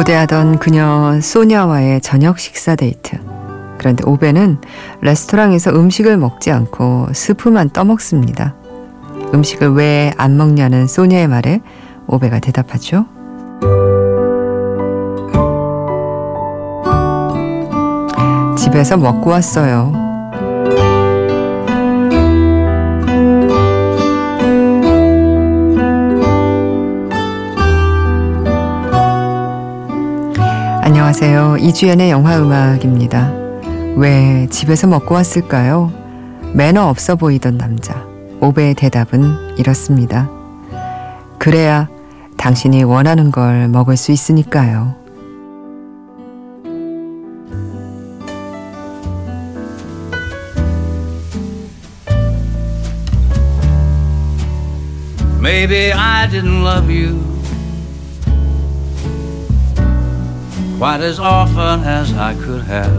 고대하던 그녀 소냐와의 저녁 식사 데이트. 그런데 오베는 레스토랑에서 음식을 먹지 않고 스프만 떠먹습니다. 음식을 왜 안 먹냐는 소냐의 말에 오베가 대답하죠. 집에서 먹고 왔어요. 안녕하세요. 이주연의 영화 음악입니다. 왜 집에서 먹고 왔을까요? 매너 없어 보이던 남자. 오베의 대답은 이렇습니다. 그래야 당신이 원하는 걸 먹을 수 있으니까요. Maybe I didn't love you quite as often as I could have.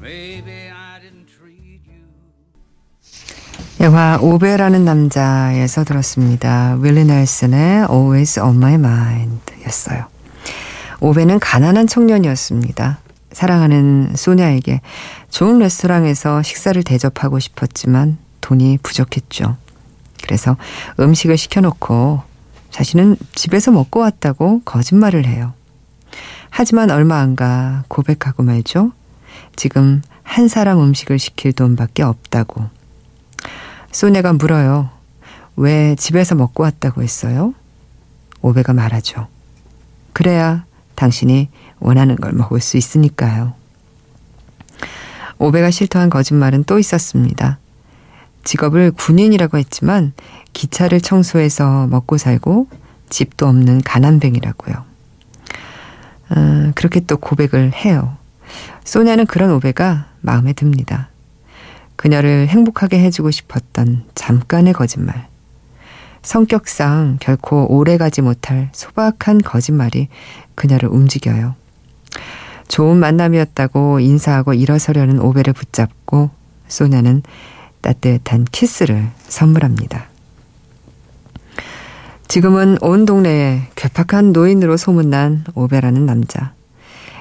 Maybe I didn't treat you. 영화 오베라는 남자에서 들었습니다. 윌리 넬슨의 Always on My Mind 였어요. 오베는 가난한 청년이었습니다. 사랑하는 소냐에게 좋은 레스토랑에서 식사를 대접하고 싶었지만 돈이 부족했죠. 그래서 음식을 시켜놓고 자신은 집에서 먹고 왔다고 거짓말을 해요. 하지만 얼마 안 가 고백하고 말죠. 지금 한 사람 음식을 시킬 돈밖에 없다고. 소냐가 물어요. 왜 집에서 먹고 왔다고 했어요? 오베가 말하죠. 그래야 당신이 원하는 걸 먹을 수 있으니까요. 오베가 실토한 거짓말은 또 있었습니다. 직업을 군인이라고 했지만 기차를 청소해서 먹고 살고 집도 없는 가난뱅이라고요. 어, 그렇게 또 고백을 해요. 소냐는 그런 오베가 마음에 듭니다. 그녀를 행복하게 해주고 싶었던 잠깐의 거짓말. 성격상 결코 오래가지 못할 소박한 거짓말이 그녀를 움직여요. 좋은 만남이었다고 인사하고 일어서려는 오베를 붙잡고 소냐는 따뜻한 키스를 선물합니다. 지금은 온 동네에 괴팍한 노인으로 소문난 오베라는 남자.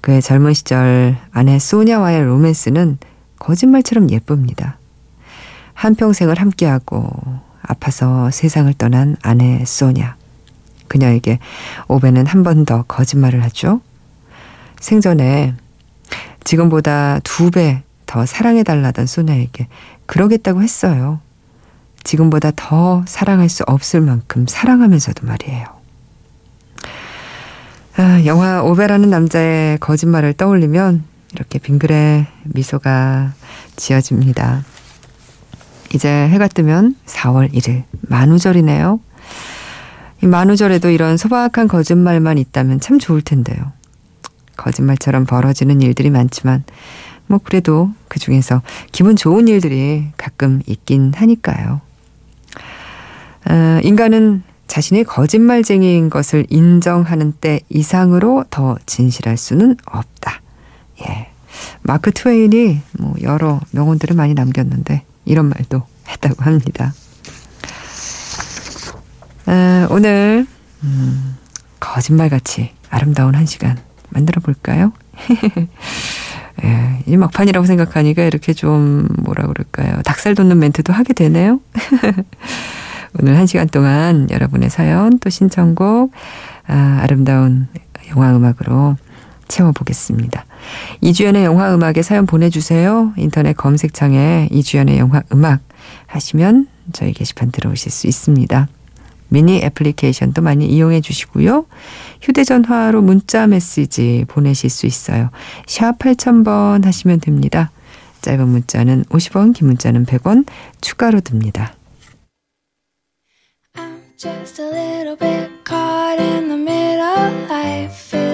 그의 젊은 시절 아내 소냐와의 로맨스는 거짓말처럼 예쁩니다. 한평생을 함께하고 아파서 세상을 떠난 아내 소냐. 그녀에게 오베는 한 번 더 거짓말을 하죠. 생전에 지금보다 두 배 더 사랑해달라던 소냐에게 그러겠다고 했어요. 지금보다 더 사랑할 수 없을 만큼 사랑하면서도 말이에요. 아, 영화 오베라는 남자의 거짓말을 떠올리면 이렇게 빙그레 미소가 지어집니다. 이제 해가 뜨면 4월 1일 만우절이네요. 이 만우절에도 이런 소박한 거짓말만 있다면 참 좋을 텐데요. 거짓말처럼 벌어지는 일들이 많지만 뭐 그래도 그 중에서 기분 좋은 일들이 가끔 있긴 하니까요. 어, 인간은 자신이 거짓말쟁이인 것을 인정하는 때 이상으로 더 진실할 수는 없다. 예. 마크 트웨인이 뭐 여러 명언들을 많이 남겼는데 이런 말도 했다고 합니다. 어, 오늘 음, 거짓말같이 아름다운 한 시간 만들어 볼까요? 예, 이 막판이라고 생각하니까 이렇게 좀 뭐라 그럴까요? 닭살 돋는 멘트도 하게 되네요. 오늘 한 시간 동안 여러분의 사연 또 신청곡 아, 아름다운 영화 음악으로 채워보겠습니다. 이주연의 영화 음악에 사연 보내주세요. 인터넷 검색창에 이주연의 영화 음악 하시면 저희 게시판 들어오실 수 있습니다. 미니 애플리케이션도 많이 이용해 주시고요. 휴대전화로 문자 메시지 보내실 수 있어요. 샵 8000번 하시면 됩니다. 짧은 문자는 50원, 긴 문자는 100원 추가로 듭니다. just a little bit caught in the middle. Life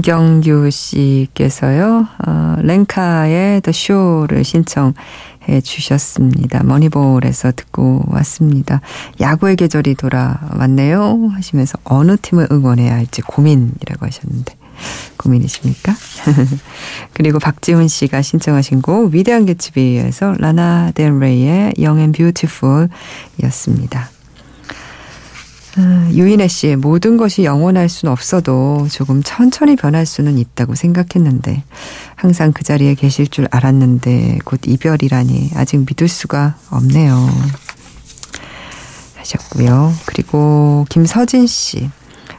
전경규 씨께서요, 어, 랭카의 The Show를 신청해 주셨습니다. 머니볼에서 듣고 왔습니다. 야구의 계절이 돌아왔네요. 하시면서 어느 팀을 응원해야 할지 고민이라고 하셨는데. 고민이십니까? 그리고 박지훈 씨가 신청하신 곡 위대한 개츠비에서 라나 델 레이의 Young and Beautiful 이었습니다. 아, 유인혜 씨, 모든 것이 영원할 수는 없어도 조금 천천히 변할 수는 있다고 생각했는데, 항상 그 자리에 계실 줄 알았는데, 곧 이별이라니, 아직 믿을 수가 없네요. 하셨고요. 그리고 김서진 씨,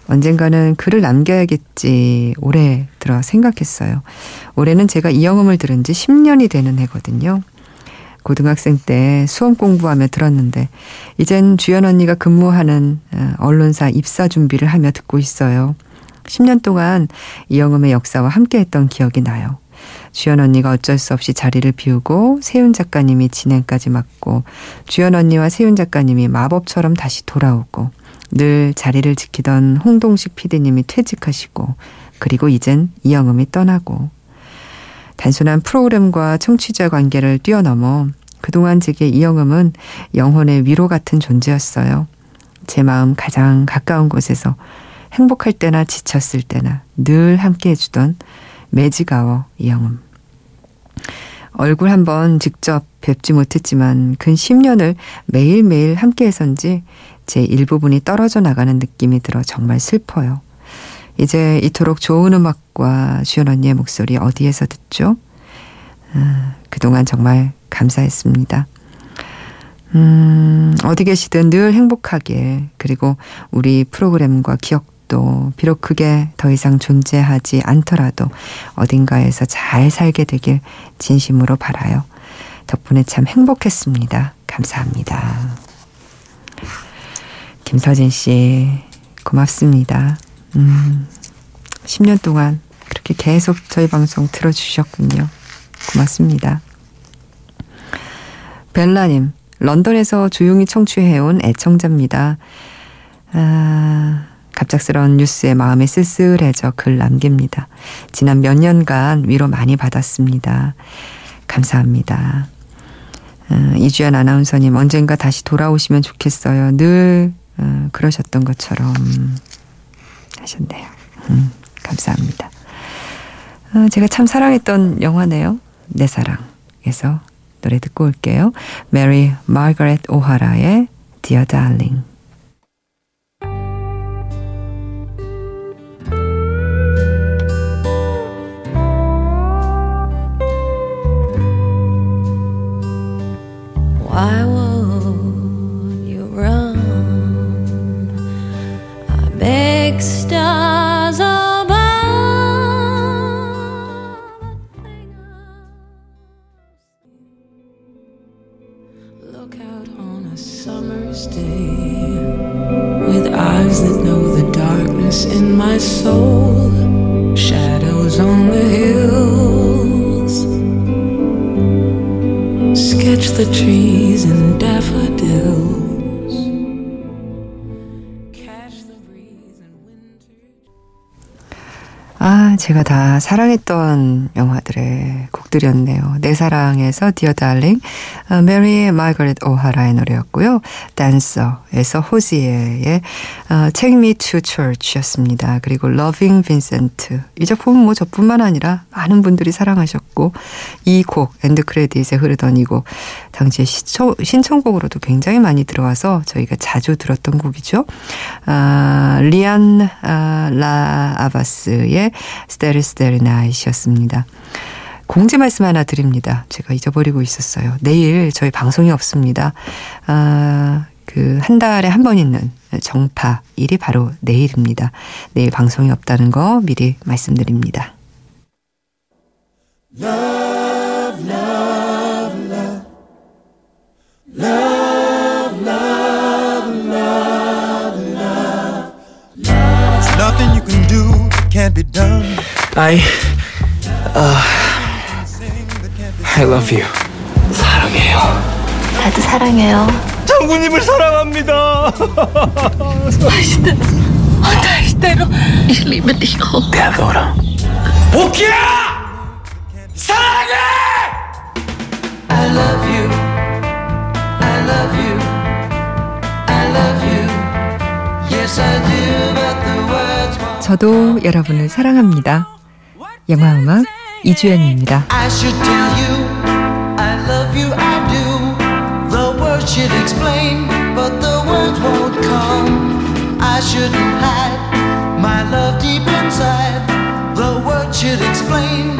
언젠가는 글을 남겨야겠지, 올해 들어 생각했어요. 올해는 제가 이 영음을 들은 지 10년이 되는 해거든요. 고등학생 때 수험 공부하며 들었는데 이젠 주연 언니가 근무하는 어, 언론사 입사 준비를 하며 듣고 있어요. 10년 동안 이영음의 역사와 함께했던 기억이 나요. 주연 언니가 어쩔 수 없이 자리를 비우고 세윤 작가님이 진행까지 맡고 주연 언니와 세윤 작가님이 마법처럼 다시 돌아오고 늘 자리를 지키던 홍동식 PD님이 퇴직하시고 그리고 이젠 이영음이 떠나고 단순한 프로그램과 청취자 관계를 뛰어넘어 그동안 제게 이영음은 영혼의 위로 같은 존재였어요. 제 마음 가장 가까운 곳에서 행복할 때나 지쳤을 때나 늘 함께 해주던 매지가워 이영음. 얼굴 한번 직접 뵙지 못했지만 근 10년을 매일매일 함께 해선지 제 일부분이 떨어져 나가는 느낌이 들어 정말 슬퍼요. 이제 이토록 좋은 음악과 주연 언니의 목소리 어디에서 듣죠? 아, 그동안 정말 감사했습니다. 음, 어디 계시든 늘 행복하게, 그리고 우리 프로그램과 기억도 비록 그게 더 이상 존재하지 않더라도 어딘가에서 잘 살게 되길 진심으로 바라요. 덕분에 참 행복했습니다. 감사합니다. 김서진 씨, 고맙습니다. 음, 10년 동안 그렇게 계속 저희 방송 들어주셨군요. 고맙습니다. 벨라님, 런던에서 조용히 청취해온 애청자입니다. 아, 갑작스러운 뉴스에 마음이 쓸쓸해져 글 남깁니다. 지난 몇 년간 위로 많이 받았습니다. 감사합니다. 아, 이주연 아나운서님, 언젠가 다시 돌아오시면 좋겠어요. 늘 아, 그러셨던 것처럼 하셨네요. 음, 감사합니다. 아, 제가 참 사랑했던 영화네요. 내 사랑에서 노래 듣고 올게요. 메리 마거렛 오하라의 Dear Darling. Look out on a summer's day with eyes that know the darkness in my soul, shadows on the hills. Sketch the trees and daffodils. Catch the breeze and winter. 아, 제가 다 사랑했던 영화들의 곡들이었네요. 내 사랑에서 디어 달링, 메리 마거릿 오하라의 노래였고요. 댄서에서 호지에의 Take Me to Church였습니다. 그리고 Loving Vincent. 이 작품은 뭐 저뿐만 아니라 많은 분들이 사랑하셨고 이 곡, end credit에 흐르던 이 곡, 당시에 시청, 신청곡으로도 굉장히 많이 들어와서 저희가 자주 들었던 곡이죠. 아, 리안 아, 라 하바스의 Starry Starry Night이었습니다. 공지 말씀 하나 드립니다. 제가 잊어버리고 있었어요. 내일 저희 방송이 없습니다. 아, 그 한 달에 한 번 있는 정파 일이 바로 내일입니다. 내일 방송이 없다는 거 미리 말씀드립니다. Love, love, love. Love, love, love, love. There's nothing you can do that can't be done. I, I love you. 사랑해요. 나도 사랑해요. 장군님을 사랑합니다. 맛있다. Und da ich liebe dich auch. Adoro. 복희야! 사랑해! I love you. I love you. I love you. Yes, I do, but the words won't. 저도 여러분을 사랑합니다. 영화 음악 이주연입니다. I should tell you. Words should explain, but the words won't come. I shouldn't hide my love deep inside. The words should explain,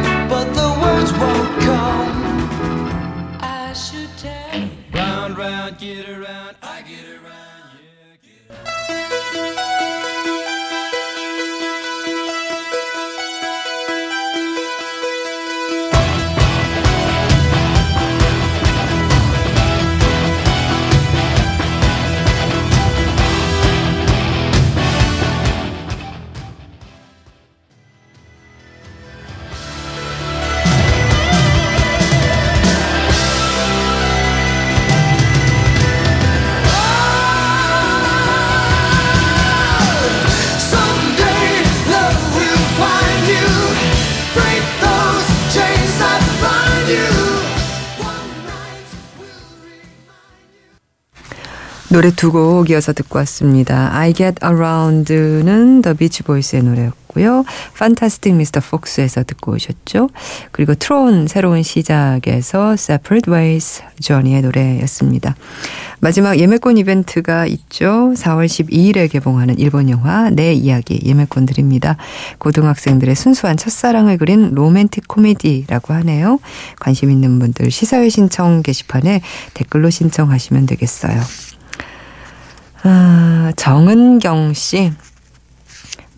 노래 두 곡 이어서 듣고 왔습니다. I Get Around는 The Beach Boys의 노래였고요. Fantastic Mr. Fox에서 듣고 오셨죠. 그리고 트론 새로운 시작에서 Separate Ways Johnny의 노래였습니다. 마지막 예매권 이벤트가 있죠. 4월 12일에 개봉하는 일본 영화 내 이야기 예매권 드립니다. 고등학생들의 순수한 첫사랑을 그린 로맨틱 코미디라고 하네요. 관심 있는 분들 시사회 신청 게시판에 댓글로 신청하시면 되겠어요. 아, 정은경 씨.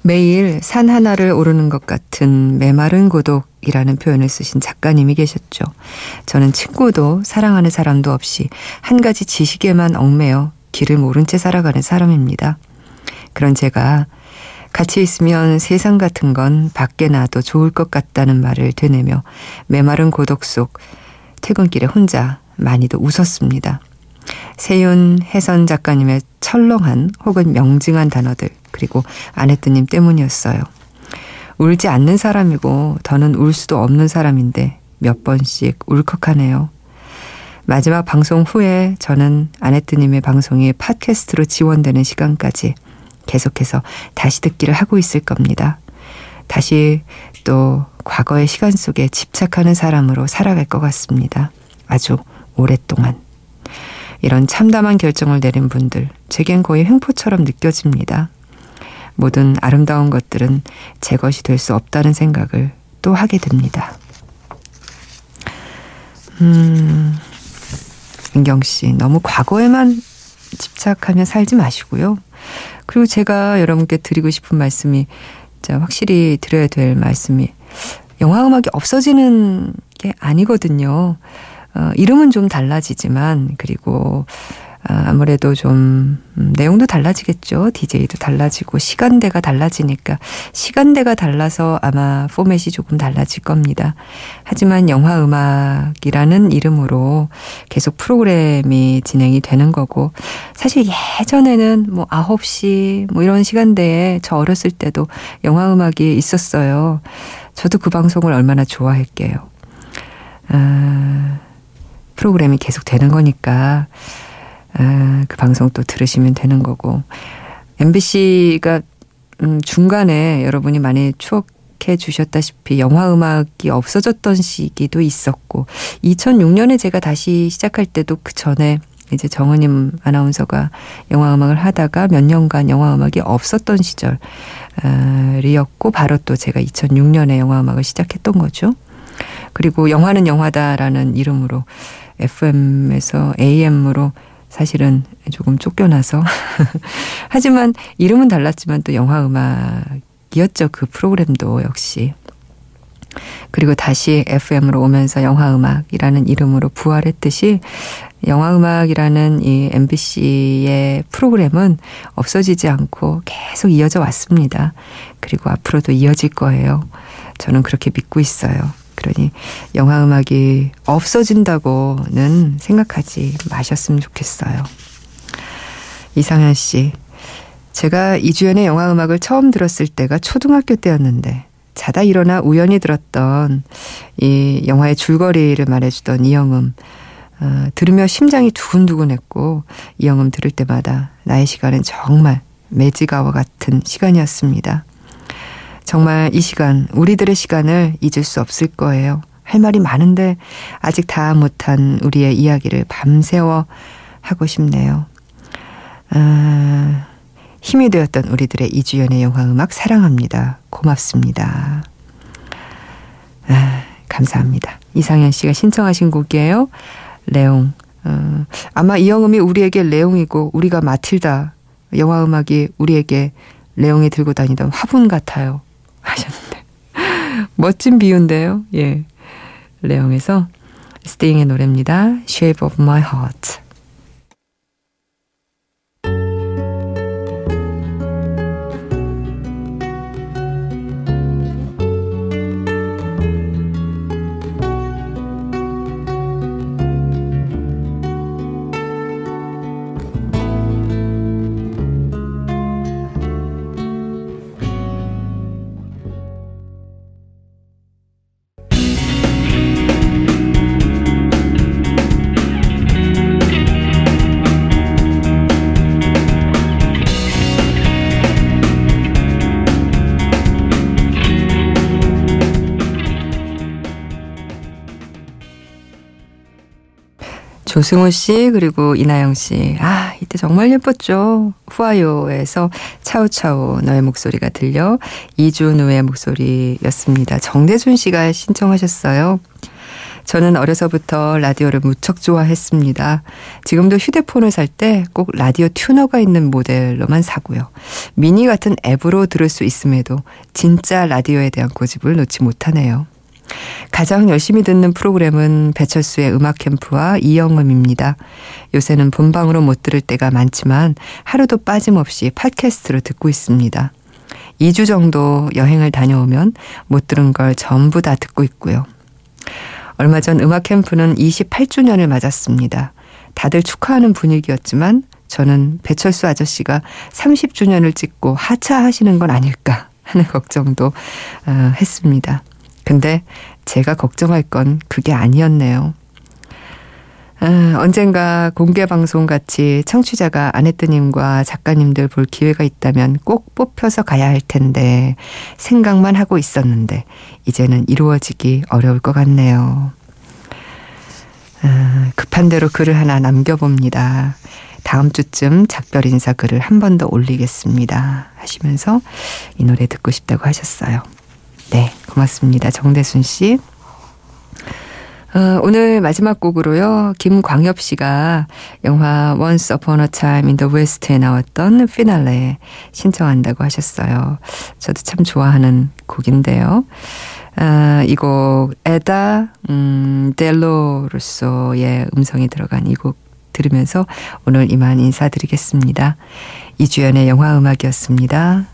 매일 산 하나를 오르는 것 같은 메마른 고독이라는 표현을 쓰신 작가님이 계셨죠. 저는 친구도 사랑하는 사람도 없이 한 가지 지식에만 얽매여 길을 모른 채 살아가는 사람입니다. 그런 제가 같이 있으면 세상 같은 건 밖에 놔도 좋을 것 같다는 말을 되뇌며 메마른 고독 속 퇴근길에 혼자 많이도 웃었습니다. 세윤 혜선 작가님의 철렁한 혹은 명징한 단어들 그리고 아내뜨님 때문이었어요. 울지 않는 사람이고 더는 울 수도 없는 사람인데 몇 번씩 울컥하네요. 마지막 방송 후에 저는 아내뜨님의 방송이 팟캐스트로 지원되는 시간까지 계속해서 다시 듣기를 하고 있을 겁니다. 다시 또 과거의 시간 속에 집착하는 사람으로 살아갈 것 같습니다. 아주 오랫동안. 이런 참담한 결정을 내린 분들, 제겐 거의 횡포처럼 느껴집니다. 모든 아름다운 것들은 제 것이 될 수 없다는 생각을 또 하게 됩니다. 음, 은경 씨, 너무 과거에만 집착하며 살지 마시고요. 그리고 제가 여러분께 드리고 싶은 말씀이, 자, 확실히 드려야 될 말씀이, 영화 음악이 없어지는 게 아니거든요. 어, 이름은 좀 달라지지만, 그리고, 아, 아무래도 좀, 음, 내용도 달라지겠죠. DJ도 달라지고, 시간대가 달라지니까, 시간대가 달라서 아마 포맷이 조금 달라질 겁니다. 하지만 영화 음악이라는 이름으로 계속 프로그램이 진행이 되는 거고, 사실 예전에는 뭐 9시, 뭐 이런 시간대에 저 어렸을 때도 영화 음악이 있었어요. 저도 그 방송을 얼마나 좋아할게요. 아, 프로그램이 계속 되는 거니까 아, 그 방송 또 들으시면 되는 거고 MBC가 음, 중간에 여러분이 많이 추억해 주셨다시피 영화 음악이 없어졌던 시기도 있었고 2006년에 제가 다시 시작할 때도 그 전에 이제 정은임 아나운서가 영화 음악을 하다가 몇 년간 영화 음악이 없었던 시절이었고 바로 또 제가 2006년에 영화 음악을 시작했던 거죠. 그리고 영화는 영화다라는 이름으로 FM에서 AM으로 사실은 조금 쫓겨나서 하지만 이름은 달랐지만 또 영화 음악이었죠. 그 프로그램도 역시. 그리고 다시 FM으로 오면서 영화 음악이라는 이름으로 부활했듯이 영화 음악이라는 이 MBC의 프로그램은 없어지지 않고 계속 이어져 왔습니다. 그리고 앞으로도 이어질 거예요. 저는 그렇게 믿고 있어요. 그러니 영화 음악이 없어진다고는 생각하지 마셨으면 좋겠어요. 이상현 씨. 제가 이주연의 영화 음악을 처음 들었을 때가 초등학교 때였는데 자다 일어나 우연히 들었던 이 영화의 줄거리를 말해주던 이영음 어, 들으며 심장이 두근두근했고 이영음 들을 때마다 나의 시간은 정말 매지가와 같은 시간이었습니다. 정말 이 시간 우리들의 시간을 잊을 수 없을 거예요. 할 말이 많은데 아직 다 못한 우리의 이야기를 밤새워 하고 싶네요. 아, 힘이 되었던 우리들의 이주연의 영화 음악 사랑합니다. 고맙습니다. 아, 감사합니다. 이상현 씨가 신청하신 곡이에요. 레옹. 어, 아마 이영음이 우리에게 레옹이고 우리가 마틸다. 영화 음악이 우리에게 레옹이 들고 다니던 화분 같아요. 하셨는데. 멋진 비유인데요. 예. 레옹에서 스팅의 노래입니다. Shape of My Heart. 조승우 씨 그리고 이나영 씨. 아 이때 정말 예뻤죠. 후아요에서 차우차우 너의 목소리가 들려 이준우의 목소리였습니다. 정대순 씨가 신청하셨어요. 저는 어려서부터 라디오를 무척 좋아했습니다. 지금도 휴대폰을 살 때 꼭 라디오 튜너가 있는 모델로만 사고요. 미니 같은 앱으로 들을 수 있음에도 진짜 라디오에 대한 고집을 놓지 못하네요. 가장 열심히 듣는 프로그램은 배철수의 음악 캠프와 이영음입니다. 요새는 본방으로 못 들을 때가 많지만 하루도 빠짐없이 팟캐스트로 듣고 있습니다. 2주 정도 여행을 다녀오면 못 들은 걸 전부 다 듣고 있고요. 얼마 전 음악 캠프는 28주년을 맞았습니다. 다들 축하하는 분위기였지만 저는 배철수 아저씨가 30주년을 찍고 하차하시는 건 아닐까 하는 걱정도 어, 했습니다. 근데 제가 걱정할 건 그게 아니었네요. 아, 언젠가 공개 방송 같이 청취자가 아내뜨님과 작가님들 볼 기회가 있다면 꼭 뽑혀서 가야 할 텐데 생각만 하고 있었는데 이제는 이루어지기 어려울 것 같네요. 아, 급한 대로 글을 하나 남겨봅니다. 다음 주쯤 작별 인사 글을 한 번 더 올리겠습니다. 하시면서 이 노래 듣고 싶다고 하셨어요. 네, 고맙습니다. 정대순 씨. 어, 오늘 마지막 곡으로요. 김광엽 씨가 영화 Once Upon a Time in the West에 나왔던 피날레 신청한다고 하셨어요. 저도 참 좋아하는 곡인데요. 아, 이곡 에다 음, 델로루소의 음성이 들어간 이 곡 들으면서 오늘 이만 인사드리겠습니다. 이주연의 영화 음악이었습니다.